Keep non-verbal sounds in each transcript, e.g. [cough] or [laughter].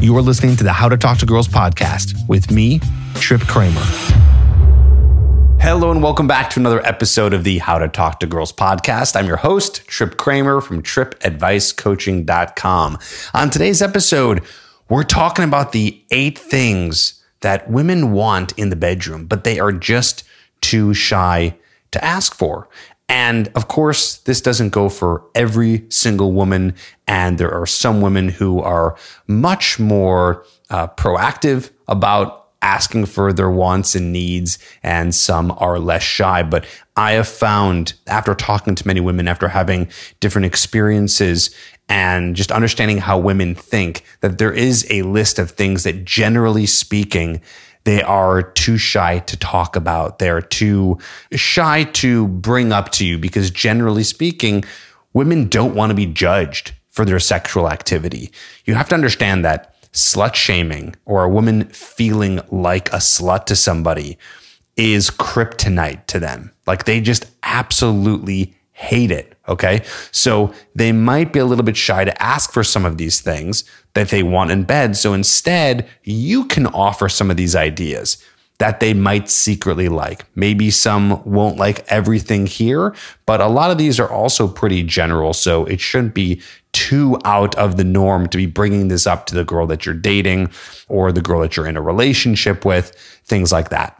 You are listening to the How to Talk to Girls podcast with me, Tripp Kramer. Hello, and welcome back to another episode of the How to Talk to Girls podcast. I'm your host, Tripp Kramer from trippadvicecoaching.com. On today's episode, we're talking about the eight things that women want in the bedroom, but they are just too shy to ask for. And of course, this doesn't go for every single woman. And there are some women who are much more uh, proactive about asking for their wants and needs, and some are less shy. But I have found after talking to many women, after having different experiences, and just understanding how women think, that there is a list of things that generally speaking, they are too shy to talk about. They're too shy to bring up to you because generally speaking, women don't want to be judged for their sexual activity. You have to understand that slut shaming or a woman feeling like a slut to somebody is kryptonite to them. Like they just absolutely hate it. Okay. So they might be a little bit shy to ask for some of these things that they want in bed. So instead, you can offer some of these ideas that they might secretly like. Maybe some won't like everything here, but a lot of these are also pretty general. So it shouldn't be too out of the norm to be bringing this up to the girl that you're dating or the girl that you're in a relationship with, things like that.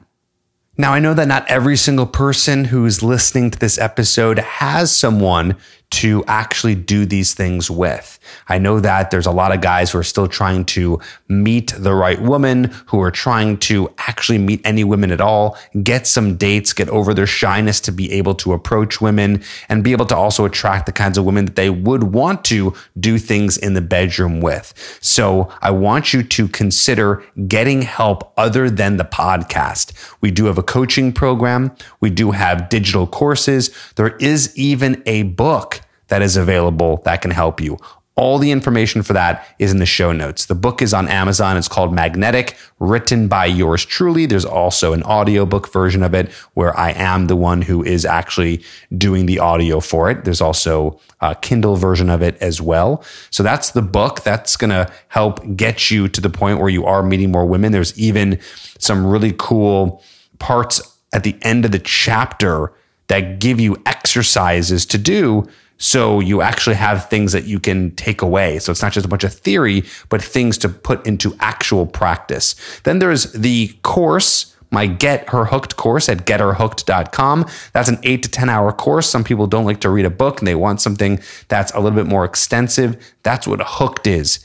Now, I know that not every single person who's listening to this episode has someone to actually do these things with. I know that there's a lot of guys who are still trying to meet the right woman, who are trying to actually meet any women at all, get some dates, get over their shyness to be able to approach women and be able to also attract the kinds of women that they would want to do things in the bedroom with. So I want you to consider getting help other than the podcast. We do have a coaching program. We do have digital courses. There is even a book that is available that can help you. All the information for that is in the show notes. The book is on Amazon. It's called Magnetic, written by yours truly. There's also an audiobook version of it where I am the one who is actually doing the audio for it. There's also a Kindle version of it as well. So that's the book. That's going to help get you to the point where you are meeting more women. There's even some really cool parts at the end of the chapter that give you exercises to do so you actually have things that you can take away. So it's not just a bunch of theory, but things to put into actual practice. Then there's the course, my Get Her Hooked course at getherhooked.com. That's an eight to 10 hour course. Some people don't like to read a book and they want something that's a little bit more extensive. That's what Hooked is.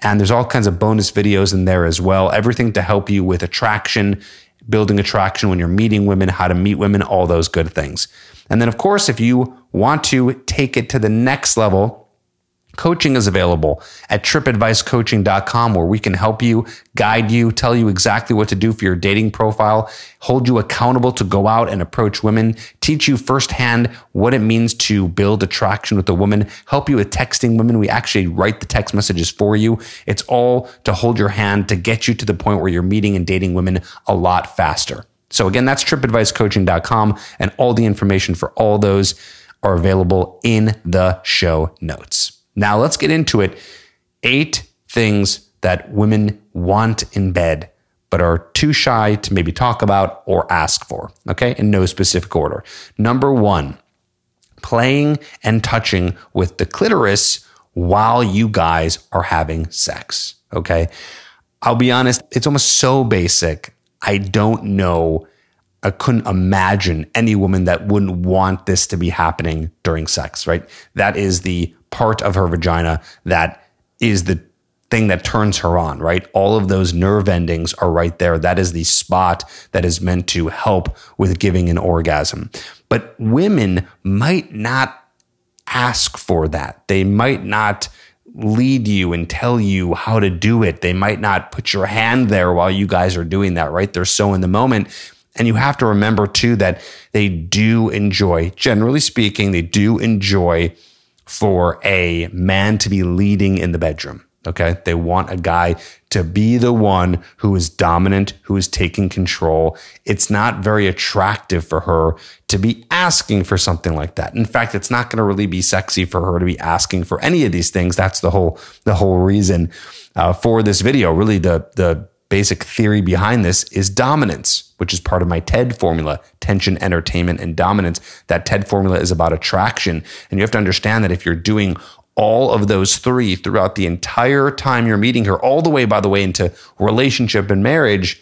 And there's all kinds of bonus videos in there as well. Everything to help you with attraction, building attraction when you're meeting women, how to meet women, all those good things. And then, of course, if you want to take it to the next level, Coaching is available at trippadvicecoaching.com where we can help you, guide you, tell you exactly what to do for your dating profile, hold you accountable to go out and approach women, teach you firsthand what it means to build attraction with a woman, help you with texting women. We actually write the text messages for you. It's all to hold your hand to get you to the point where you're meeting and dating women a lot faster. So again, that's trippadvicecoaching.com and all the information for all those are available in the show notes. Now let's get into it. Eight things that women want in bed, but are too shy to maybe talk about or ask for. Okay. In no specific order. Number one, playing and touching with the clitoris while you guys are having sex. Okay. I'll be honest, it's almost so basic. I don't know. I couldn't imagine any woman that wouldn't want this to be happening during sex, right? That is the part of her vagina that is the thing that turns her on, right? All of those nerve endings are right there. That is the spot that is meant to help with giving an orgasm. But women might not ask for that. They might not lead you and tell you how to do it. They might not put your hand there while you guys are doing that, right? They're so in the moment. And you have to remember too that they do enjoy, generally speaking, they do enjoy for a man to be leading in the bedroom. Okay. They want a guy to be the one who is dominant, who is taking control. It's not very attractive for her to be asking for something like that. In fact, it's not going to really be sexy for her to be asking for any of these things. That's the whole, the whole reason uh, for this video. Really, the, the basic theory behind this is dominance, which is part of my TED formula tension, entertainment, and dominance. That TED formula is about attraction. And you have to understand that if you're doing all of those three throughout the entire time you're meeting her, all the way, by the way, into relationship and marriage,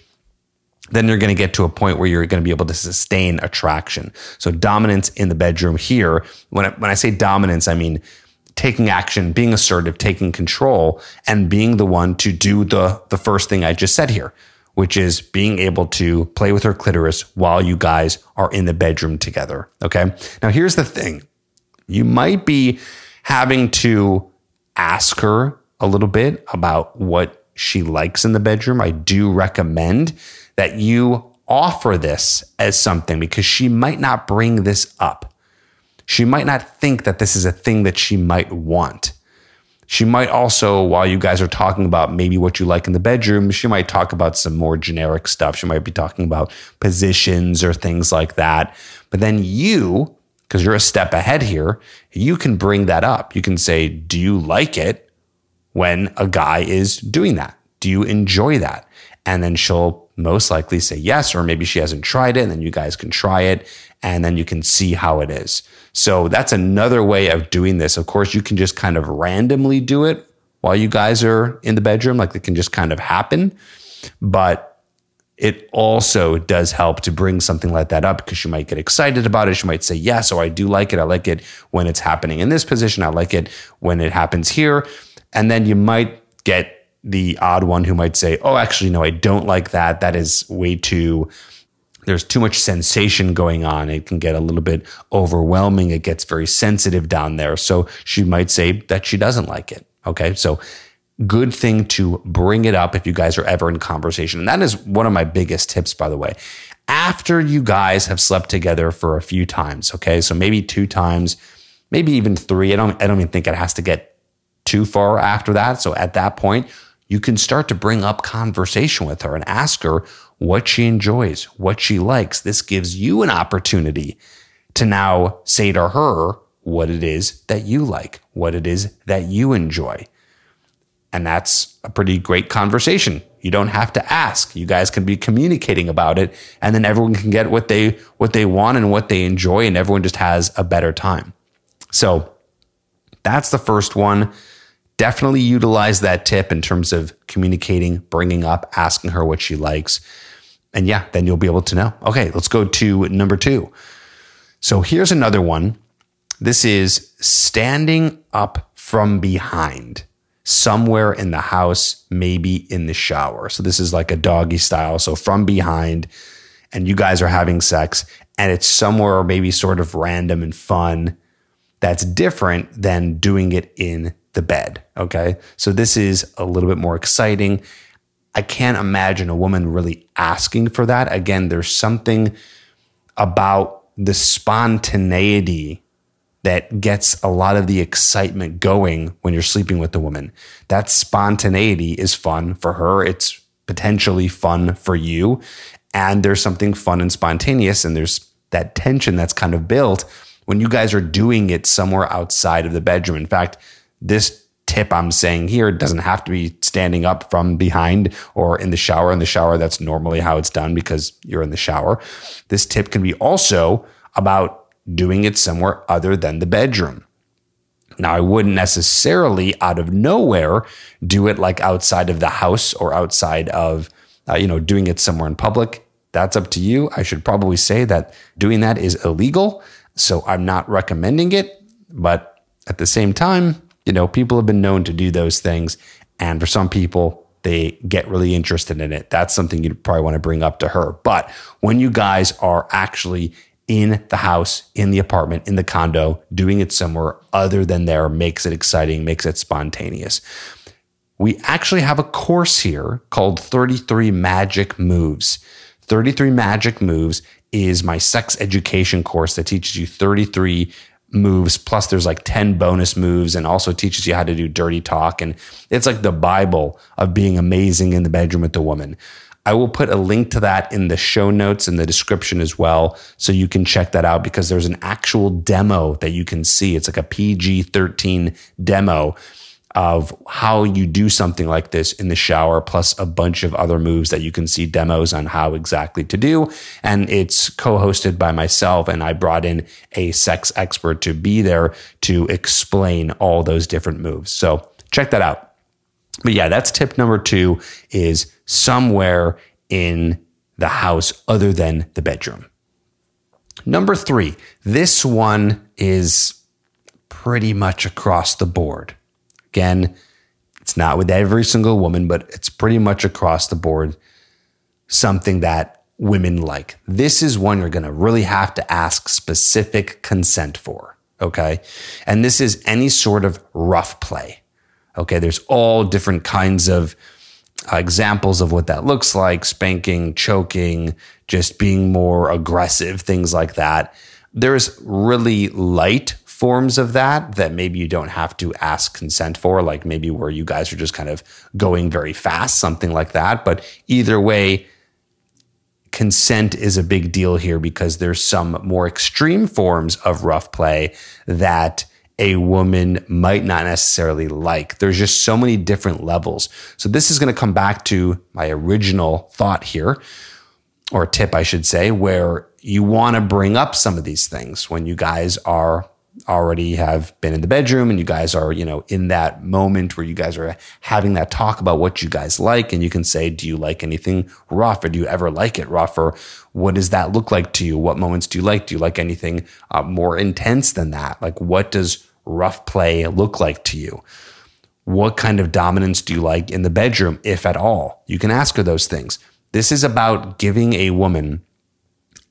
then you're going to get to a point where you're going to be able to sustain attraction. So dominance in the bedroom here, when I, when I say dominance, I mean taking action, being assertive, taking control, and being the one to do the, the first thing I just said here, which is being able to play with her clitoris while you guys are in the bedroom together. Okay. Now here's the thing. You might be having to ask her a little bit about what she likes in the bedroom, I do recommend that you offer this as something because she might not bring this up. She might not think that this is a thing that she might want. She might also, while you guys are talking about maybe what you like in the bedroom, she might talk about some more generic stuff. She might be talking about positions or things like that. But then you, because you're a step ahead here, you can bring that up. You can say, Do you like it when a guy is doing that? Do you enjoy that? And then she'll most likely say yes, or maybe she hasn't tried it, and then you guys can try it, and then you can see how it is. So that's another way of doing this. Of course, you can just kind of randomly do it while you guys are in the bedroom, like it can just kind of happen. But it also does help to bring something like that up because she might get excited about it. She might say, Yes, oh, I do like it. I like it when it's happening in this position. I like it when it happens here. And then you might get the odd one who might say, Oh, actually, no, I don't like that. That is way too there's too much sensation going on. It can get a little bit overwhelming. It gets very sensitive down there. So she might say that she doesn't like it. Okay. So good thing to bring it up if you guys are ever in conversation. And that is one of my biggest tips, by the way. After you guys have slept together for a few times, okay, so maybe two times, maybe even three. I don't, I don't even think it has to get too far after that. So at that point, you can start to bring up conversation with her and ask her what she enjoys, what she likes. This gives you an opportunity to now say to her what it is that you like, what it is that you enjoy. And that's a pretty great conversation. You don't have to ask. You guys can be communicating about it and then everyone can get what they what they want and what they enjoy and everyone just has a better time. So that's the first one. Definitely utilize that tip in terms of communicating, bringing up, asking her what she likes. And yeah, then you'll be able to know. Okay, let's go to number 2. So here's another one. This is standing up from behind somewhere in the house, maybe in the shower. So this is like a doggy style. So from behind, and you guys are having sex, and it's somewhere maybe sort of random and fun. That's different than doing it in the bed. Okay. So this is a little bit more exciting. I can't imagine a woman really asking for that. Again, there's something about the spontaneity that gets a lot of the excitement going when you're sleeping with the woman. That spontaneity is fun for her. It's potentially fun for you. And there's something fun and spontaneous, and there's that tension that's kind of built when you guys are doing it somewhere outside of the bedroom. In fact, this tip I'm saying here doesn't have to be standing up from behind or in the shower. In the shower, that's normally how it's done because you're in the shower. This tip can be also about doing it somewhere other than the bedroom. Now, I wouldn't necessarily out of nowhere do it like outside of the house or outside of, uh, you know, doing it somewhere in public. That's up to you. I should probably say that doing that is illegal. So I'm not recommending it. But at the same time, you know, people have been known to do those things. And for some people, they get really interested in it. That's something you'd probably want to bring up to her. But when you guys are actually in the house, in the apartment, in the condo, doing it somewhere other than there makes it exciting, makes it spontaneous. We actually have a course here called 33 Magic Moves. 33 Magic Moves is my sex education course that teaches you 33 moves plus there's like 10 bonus moves and also teaches you how to do dirty talk. And it's like the bible of being amazing in the bedroom with the woman. I will put a link to that in the show notes in the description as well so you can check that out because there's an actual demo that you can see. It's like a pg-13 demo of how you do something like this in the shower, plus a bunch of other moves that you can see demos on how exactly to do. And it's co hosted by myself, and I brought in a sex expert to be there to explain all those different moves. So check that out. But yeah, that's tip number two is somewhere in the house other than the bedroom. Number three, this one is pretty much across the board. Again, it's not with every single woman, but it's pretty much across the board something that women like. This is one you're going to really have to ask specific consent for. Okay. And this is any sort of rough play. Okay. There's all different kinds of uh, examples of what that looks like spanking, choking, just being more aggressive, things like that. There's really light forms of that that maybe you don't have to ask consent for, like maybe where you guys are just kind of going very fast, something like that. But either way, consent is a big deal here because there's some more extreme forms of rough play that a woman might not necessarily like. There's just so many different levels. So this is going to come back to my original thought here or tip, I should say, where you want to bring up some of these things when you guys are already have been in the bedroom and you guys are, you know, in that moment where you guys are having that talk about what you guys like. And you can say, do you like anything rough or do you ever like it rough or what does that look like to you? What moments do you like? Do you like anything uh, more intense than that? Like what does rough play look like to you? What kind of dominance do you like in the bedroom, if at all? You can ask her those things. This is about giving a woman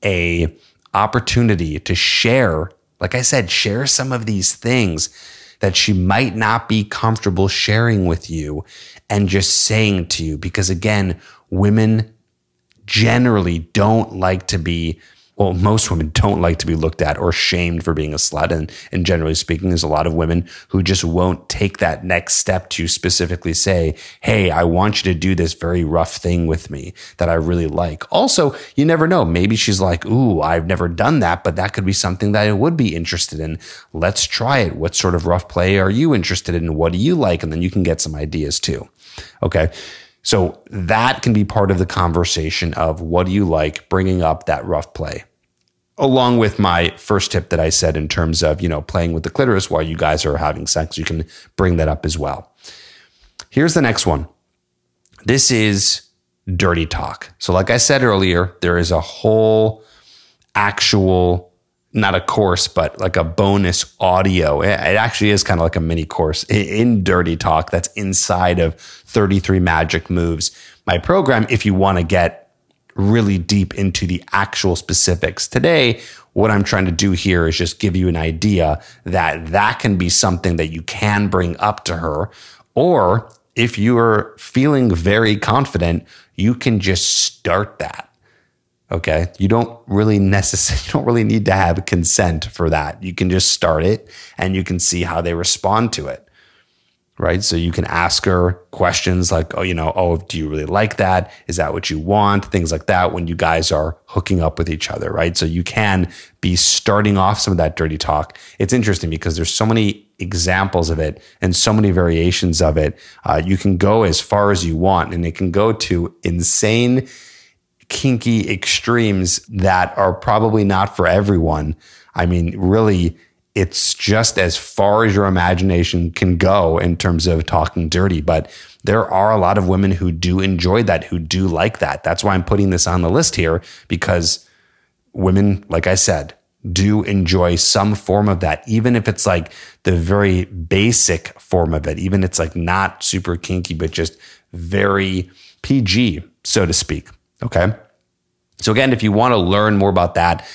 a opportunity to share like I said, share some of these things that she might not be comfortable sharing with you and just saying to you. Because again, women generally don't like to be well, most women don't like to be looked at or shamed for being a slut. And, and generally speaking, there's a lot of women who just won't take that next step to specifically say, Hey, I want you to do this very rough thing with me that I really like. Also, you never know. Maybe she's like, Ooh, I've never done that, but that could be something that I would be interested in. Let's try it. What sort of rough play are you interested in? What do you like? And then you can get some ideas too. Okay. So that can be part of the conversation of what do you like, bringing up that rough play along with my first tip that I said in terms of, you know, playing with the clitoris while you guys are having sex, you can bring that up as well. Here's the next one. This is dirty talk. So, like I said earlier, there is a whole actual, not a course, but like a bonus audio. It actually is kind of like a mini course in dirty talk that's inside of 33 magic moves. My program, if you want to get really deep into the actual specifics. Today, what I'm trying to do here is just give you an idea that that can be something that you can bring up to her. Or if you are feeling very confident, you can just start that. Okay. You don't really necessarily, [laughs] you don't really need to have consent for that. You can just start it and you can see how they respond to it right? So you can ask her questions like, oh, you know, oh, do you really like that? Is that what you want? Things like that when you guys are hooking up with each other, right? So you can be starting off some of that dirty talk. It's interesting because there's so many examples of it and so many variations of it. Uh, you can go as far as you want and it can go to insane, kinky extremes that are probably not for everyone. I mean, really, it's just as far as your imagination can go in terms of talking dirty. But there are a lot of women who do enjoy that, who do like that. That's why I'm putting this on the list here because women, like I said, do enjoy some form of that, even if it's like the very basic form of it, even it's like not super kinky, but just very PG, so to speak. Okay. So again, if you want to learn more about that,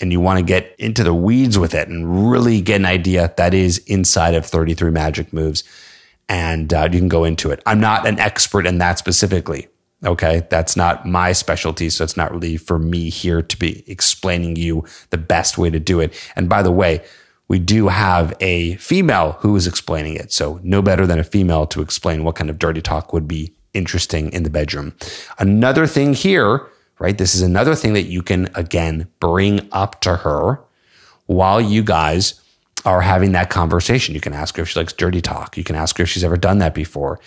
and you want to get into the weeds with it and really get an idea that is inside of 33 magic moves and uh, you can go into it i'm not an expert in that specifically okay that's not my specialty so it's not really for me here to be explaining you the best way to do it and by the way we do have a female who is explaining it. So, no better than a female to explain what kind of dirty talk would be interesting in the bedroom. Another thing here, right? This is another thing that you can, again, bring up to her while you guys are having that conversation. You can ask her if she likes dirty talk. You can ask her if she's ever done that before.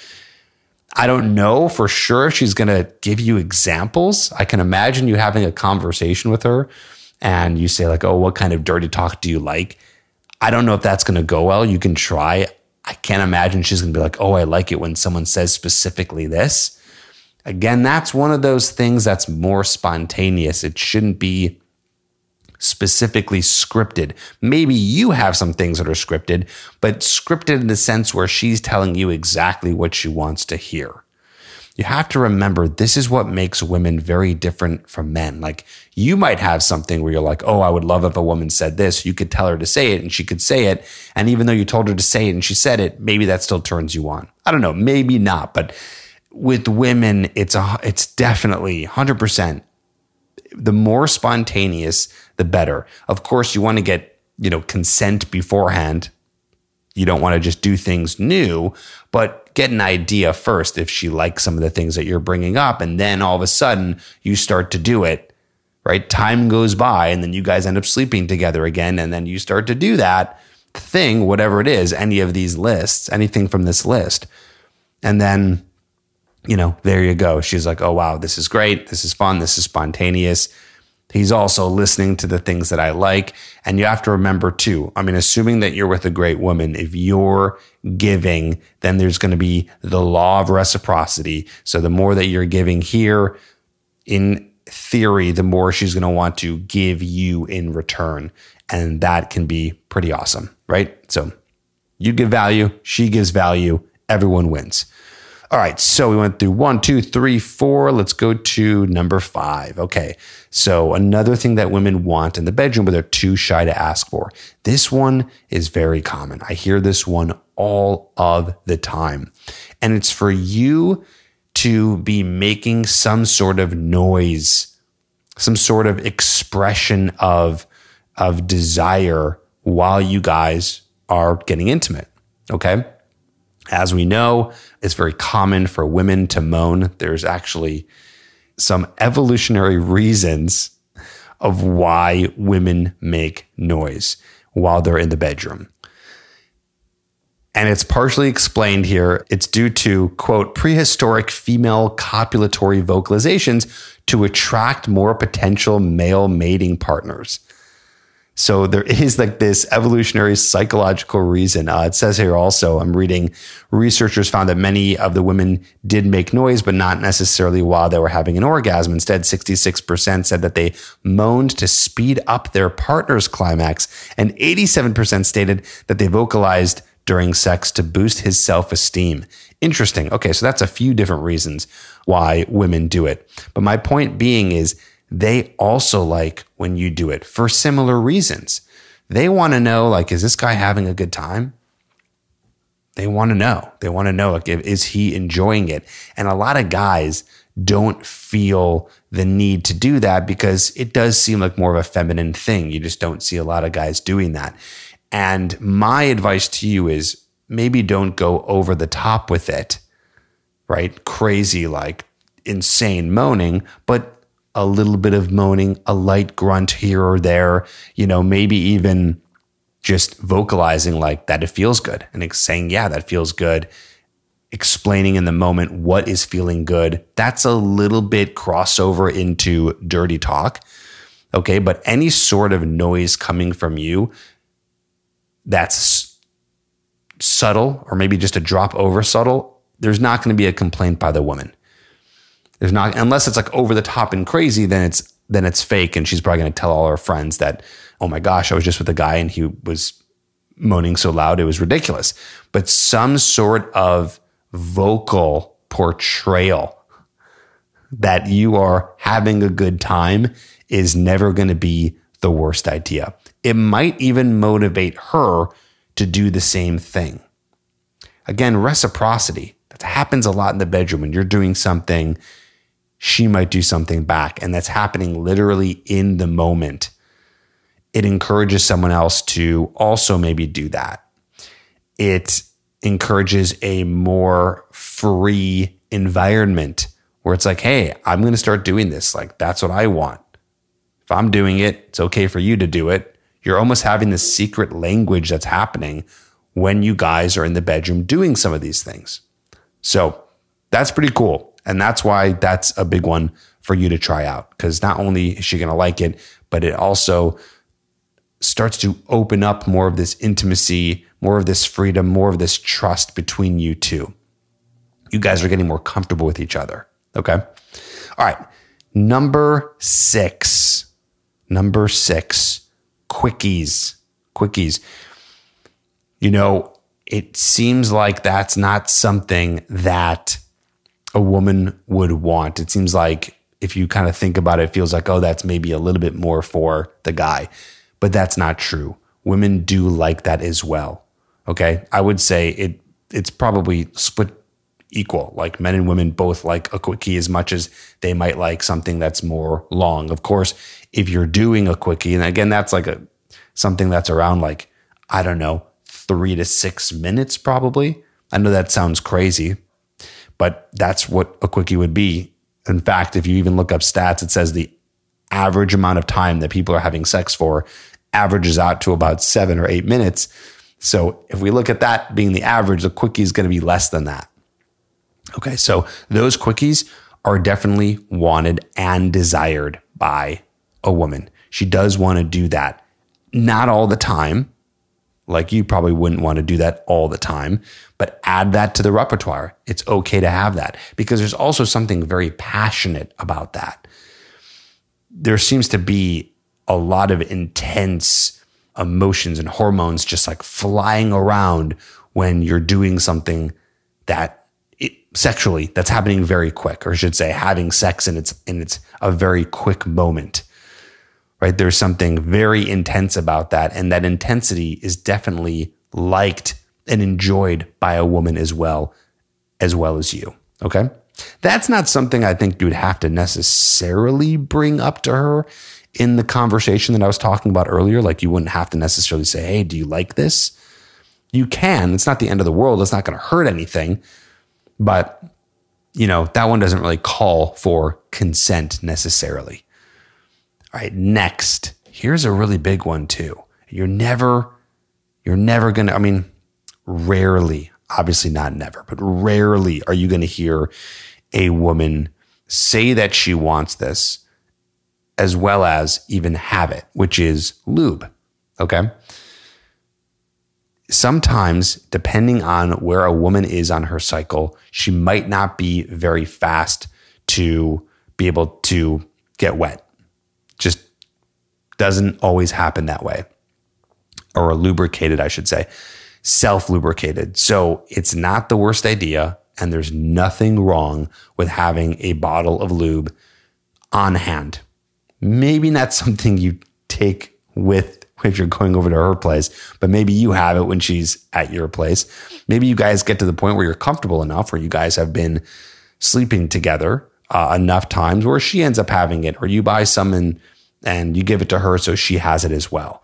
I don't know for sure if she's going to give you examples. I can imagine you having a conversation with her and you say, like, oh, what kind of dirty talk do you like? I don't know if that's going to go well. You can try. I can't imagine she's going to be like, oh, I like it when someone says specifically this. Again, that's one of those things that's more spontaneous. It shouldn't be specifically scripted. Maybe you have some things that are scripted, but scripted in the sense where she's telling you exactly what she wants to hear. You have to remember this is what makes women very different from men. Like you might have something where you're like, oh, I would love if a woman said this. You could tell her to say it and she could say it. And even though you told her to say it and she said it, maybe that still turns you on. I don't know, maybe not, but with women, it's a, it's definitely 100% the more spontaneous, the better. Of course, you want to get, you know, consent beforehand. You don't want to just do things new, but get an idea first if she likes some of the things that you're bringing up. And then all of a sudden you start to do it, right? Time goes by and then you guys end up sleeping together again. And then you start to do that thing, whatever it is, any of these lists, anything from this list. And then you know, there you go. She's like, oh, wow, this is great. This is fun. This is spontaneous. He's also listening to the things that I like. And you have to remember too, I mean, assuming that you're with a great woman, if you're giving, then there's going to be the law of reciprocity. So the more that you're giving here, in theory, the more she's going to want to give you in return. And that can be pretty awesome, right? So you give value, she gives value, everyone wins. All right, so we went through one, two, three, four. Let's go to number five. Okay, so another thing that women want in the bedroom, but they're too shy to ask for. This one is very common. I hear this one all of the time. And it's for you to be making some sort of noise, some sort of expression of, of desire while you guys are getting intimate. Okay. As we know, it's very common for women to moan. There's actually some evolutionary reasons of why women make noise while they're in the bedroom. And it's partially explained here. It's due to, quote, prehistoric female copulatory vocalizations to attract more potential male mating partners. So there is like this evolutionary psychological reason. Uh, it says here also, I'm reading, researchers found that many of the women did make noise, but not necessarily while they were having an orgasm. Instead, 66% said that they moaned to speed up their partner's climax, and 87% stated that they vocalized during sex to boost his self esteem. Interesting. Okay, so that's a few different reasons why women do it. But my point being is, they also like when you do it for similar reasons. They want to know, like, is this guy having a good time? They want to know. They want to know, like, is he enjoying it? And a lot of guys don't feel the need to do that because it does seem like more of a feminine thing. You just don't see a lot of guys doing that. And my advice to you is maybe don't go over the top with it, right? Crazy, like insane moaning, but a little bit of moaning, a light grunt here or there, you know, maybe even just vocalizing like that it feels good and saying, yeah, that feels good. Explaining in the moment what is feeling good. That's a little bit crossover into dirty talk. Okay. But any sort of noise coming from you that's subtle or maybe just a drop over subtle, there's not going to be a complaint by the woman. There's not unless it's like over the top and crazy, then it's then it's fake, and she's probably going to tell all her friends that, oh my gosh, I was just with a guy and he was moaning so loud it was ridiculous. But some sort of vocal portrayal that you are having a good time is never going to be the worst idea. It might even motivate her to do the same thing. Again, reciprocity. That happens a lot in the bedroom when you're doing something she might do something back. And that's happening literally in the moment. it encourages someone else to also maybe do that. It encourages a more free environment where it's like, hey, I'm going to start doing this. Like, that's what I want. If I'm doing it, it's okay for you to do it. You're almost having this secret language that's happening when you guys are in the bedroom doing some of these things. So that's pretty cool. And that's why that's a big one for you to try out because not only is she going to like it, but it also starts to open up more of this intimacy, more of this freedom, more of this trust between you two. You guys are getting more comfortable with each other. Okay. All right. Number six. Number six. Quickies. Quickies. You know, it seems like that's not something that a woman would want. It seems like if you kind of think about it, it feels like, oh, that's maybe a little bit more for the guy. But that's not true. Women do like that as well. Okay. I would say it it's probably split equal. Like men and women both like a quickie as much as they might like something that's more long. Of course, if you're doing a quickie, and again, that's like a something that's around like, I don't know, three to six minutes probably. I know that sounds crazy, but that's what a quickie would be. In fact, if you even look up stats, it says the average amount of time that people are having sex for averages out to about seven or eight minutes. So if we look at that being the average, the quickie is going to be less than that. Okay, so those quickies are definitely wanted and desired by a woman. She does want to do that. Not all the time, like you probably wouldn't want to do that all the time, but add that to the repertoire. It's okay to have that because there's also something very passionate about that. There seems to be a lot of intense emotions and hormones just like flying around when you're doing something that it, sexually that's happening very quick or I should say having sex and it's and it's a very quick moment right? There's something very intense about that. And that intensity is definitely liked and enjoyed by a woman as well, as well as you. Okay. That's not something I think you would have to necessarily bring up to her in the conversation that I was talking about earlier. Like you wouldn't have to necessarily say, Hey, do you like this? You can. It's not the end of the world. It's not going to hurt anything. But, you know, that one doesn't really call for consent necessarily. All right, next. Here's a really big one too. You're never, you're never gonna, I mean, rarely, obviously not never, but rarely are you gonna hear a woman say that she wants this as well as even have it, which is lube. Okay. Sometimes, depending on where a woman is on her cycle, she might not be very fast to be able to get wet just doesn't always happen that way. Or lubricated, I should say, self lubricated. So it's not the worst idea. And there's nothing wrong with having a bottle of lube on hand. Maybe not [laughs] something you take with if you're going over to her place, but maybe you have it when she's at your place. Maybe you guys get to the point where you're comfortable enough, where you guys have been sleeping together uh, enough times where she ends up having it, or you buy some and and you give it to her so she has it as well.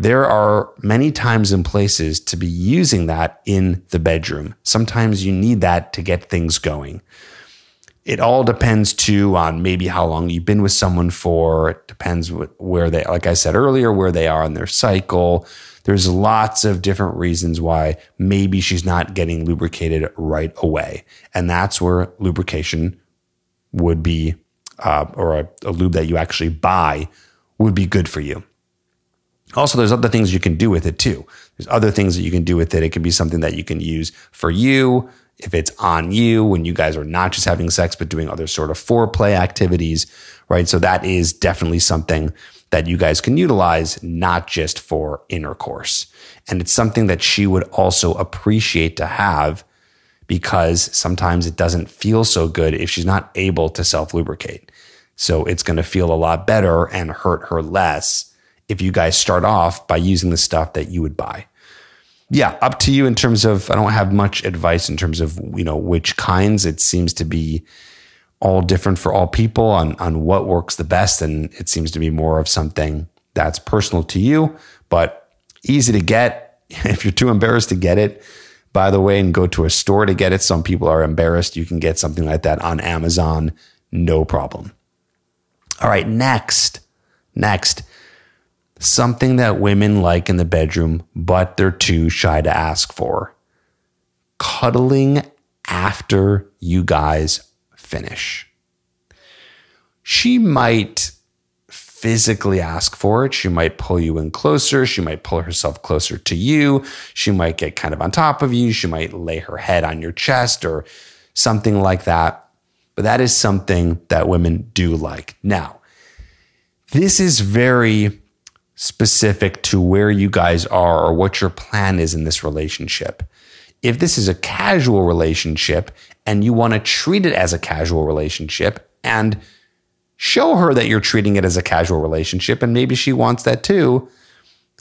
There are many times and places to be using that in the bedroom. Sometimes you need that to get things going. It all depends too on maybe how long you've been with someone for. It depends where they, like I said earlier, where they are in their cycle. There's lots of different reasons why maybe she's not getting lubricated right away. And that's where lubrication would be, uh, or a, a lube that you actually buy would be good for you. Also, there's other things you can do with it too. There's other things that you can do with it. It could be something that you can use for you if it's on you when you guys are not just having sex, but doing other sort of foreplay activities, right? So that is definitely something that you guys can utilize, not just for intercourse. And it's something that she would also appreciate to have because sometimes it doesn't feel so good if she's not able to self lubricate. So it's going to feel a lot better and hurt her less if you guys start off by using the stuff that you would buy. Yeah, up to you in terms of I don't have much advice in terms of, you know, which kinds. It seems to be all different for all people on on what works the best and it seems to be more of something That's personal to you, but easy to get. [laughs] If you're too embarrassed to get it, by the way, and go to a store to get it, some people are embarrassed. You can get something like that on Amazon, no problem. All right, next, next, something that women like in the bedroom, but they're too shy to ask for cuddling after you guys finish. She might physically ask for it. She might pull you in closer. She might pull herself closer to you. She might get kind of on top of you. She might lay her head on your chest or something like that. But that is something that women do like. Now, this is very specific to where you guys are or what your plan is in this relationship. If this is a casual relationship and you want to treat it as a casual relationship and show her that you're treating it as a casual relationship and maybe she wants that too,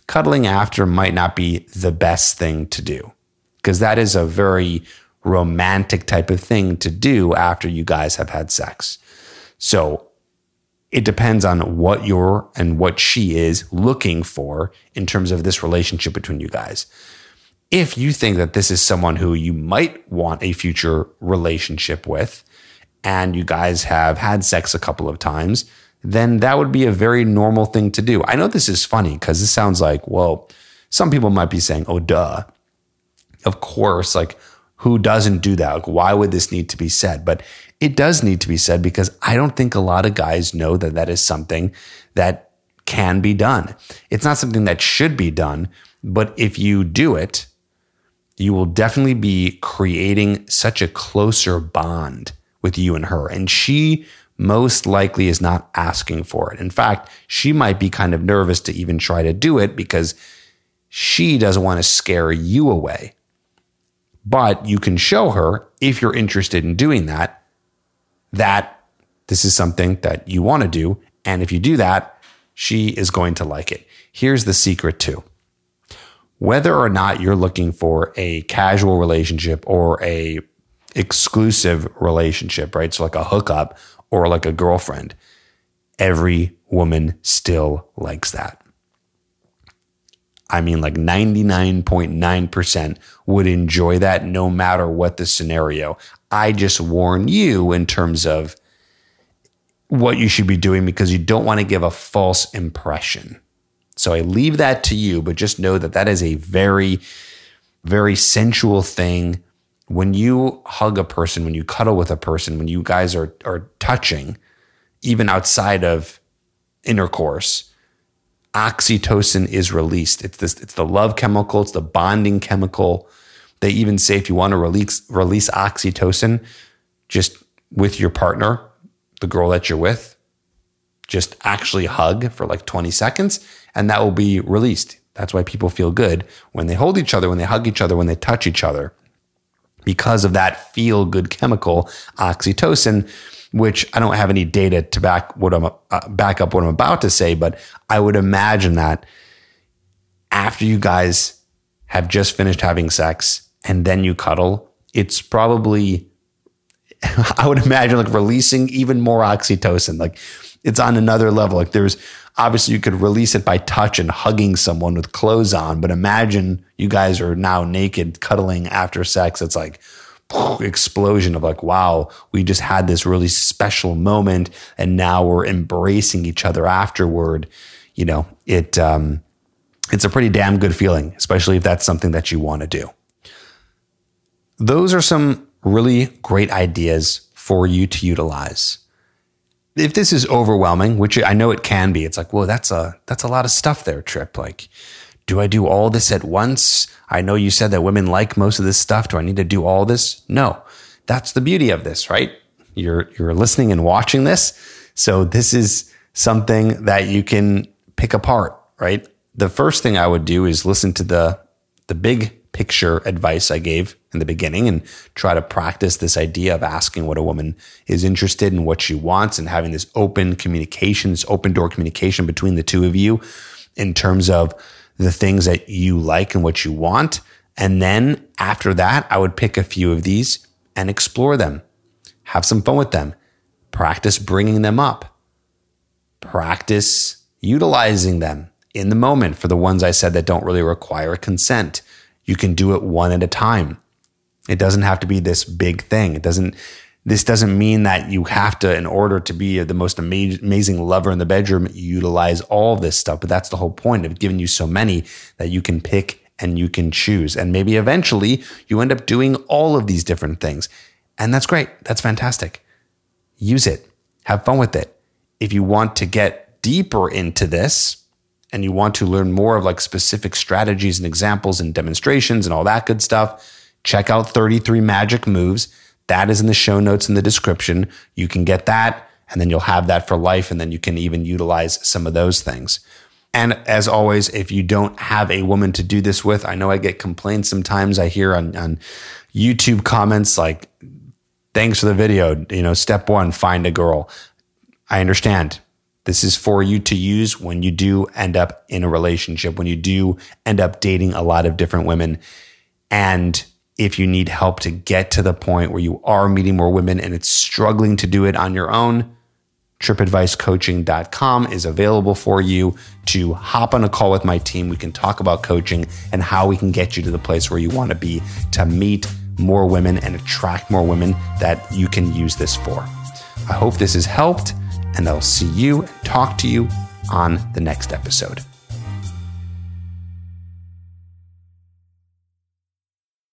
cuddling after might not be the best thing to do because that is a very romantic type of thing to do after you guys have had sex. So it depends on what you're and what she is looking for in terms of this relationship between you guys. If you think that this is someone who you might want a future relationship with, and you guys have had sex a couple of times, then that would be a very normal thing to do. I know this is funny because this sounds like, well, some people might be saying, oh, duh. Of course, like, who doesn't do that? Like, why would this need to be said? But it does need to be said because I don't think a lot of guys know that that is something that can be done. It's not something that should be done, but if you do it, you will definitely be creating such a closer bond with you and her. And she most likely is not asking for it. In fact, she might be kind of nervous to even try to do it because she doesn't want to scare you away. But you can show her, if you're interested in doing that, that this is something that you want to do. And if you do that, she is going to like it. Here's the secret too. Whether or not you're looking for a casual relationship or a exclusive relationship, right? So like a hookup or like a girlfriend. Every woman still likes that. I mean, like 99.9% would enjoy that no matter what the scenario. I just warn you in terms of what you should be doing because you don't want to give a false impression. So I leave that to you, but just know that that is a very, very sensual thing when you hug a person, when you cuddle with a person, when you guys are are touching, even outside of intercourse, oxytocin is released. It's this it's the love chemical, it's the bonding chemical. They even say if you want to release release oxytocin just with your partner, the girl that you're with, just actually hug for like 20 seconds and that will be released. That's why people feel good when they hold each other, when they hug each other, when they touch each other because of that feel good chemical, oxytocin, which I don't have any data to back what I'm uh, back up what I'm about to say, but I would imagine that after you guys have just finished having sex and then you cuddle, it's probably [laughs] I would imagine like releasing even more oxytocin. Like it's on another level. Like there's obviously you could release it by touch and hugging someone with clothes on, but imagine you guys are now naked cuddling after sex. It's like explosion of like, wow, we just had this really special moment and now we're embracing each other afterward. You know, it um it's a pretty damn good feeling, especially if that's something that you want to do. Those are some really great ideas for you to utilize if this is overwhelming, which I know it can be, it's like, well, that's a that's a lot of stuff there, Tripp. Like, do I do all this at once? I know you said that women like most of this stuff. Do I need to do all this? No. That's the beauty of this, right? You're you're listening and watching this. So this is something that you can pick apart, right? The first thing I would do is listen to the the big picture advice I gave in the beginning and try to practice this idea of asking what a woman is interested in, what she wants, and having this open communication, this open door communication between the two of you in terms of the things that you like and what you want. And then after that, I would pick a few of these and explore them, have some fun with them, practice bringing them up, practice utilizing them in the moment for the ones I said that don't really require consent. You can do it one at a time. It doesn't have to be this big thing. It doesn't this doesn't mean that you have to in order to be the most amazing lover in the bedroom utilize all this stuff, but that's the whole point of giving you so many that you can pick and you can choose. And maybe eventually you end up doing all of these different things. And that's great. That's fantastic. Use it. Have fun with it. If you want to get deeper into this, and you want to learn more of like specific strategies and examples and demonstrations and all that good stuff, check out 33 Magic Moves. That is in the show notes in the description. You can get that and then you'll have that for life. And then you can even utilize some of those things. And as always, if you don't have a woman to do this with, I know I get complaints sometimes. I hear on, on YouTube comments like, thanks for the video. You know, step one, find a girl. I understand. This is for you to use when you do end up in a relationship, when you do end up dating a lot of different women. And if you need help to get to the point where you are meeting more women and it's struggling to do it on your own, trippadvicecoaching.com is available for you to hop on a call with my team. We can talk about coaching and how we can get you to the place where you want to be to meet more women and attract more women that you can use this for. I hope this has helped and I'll see you and talk to you on the next episode.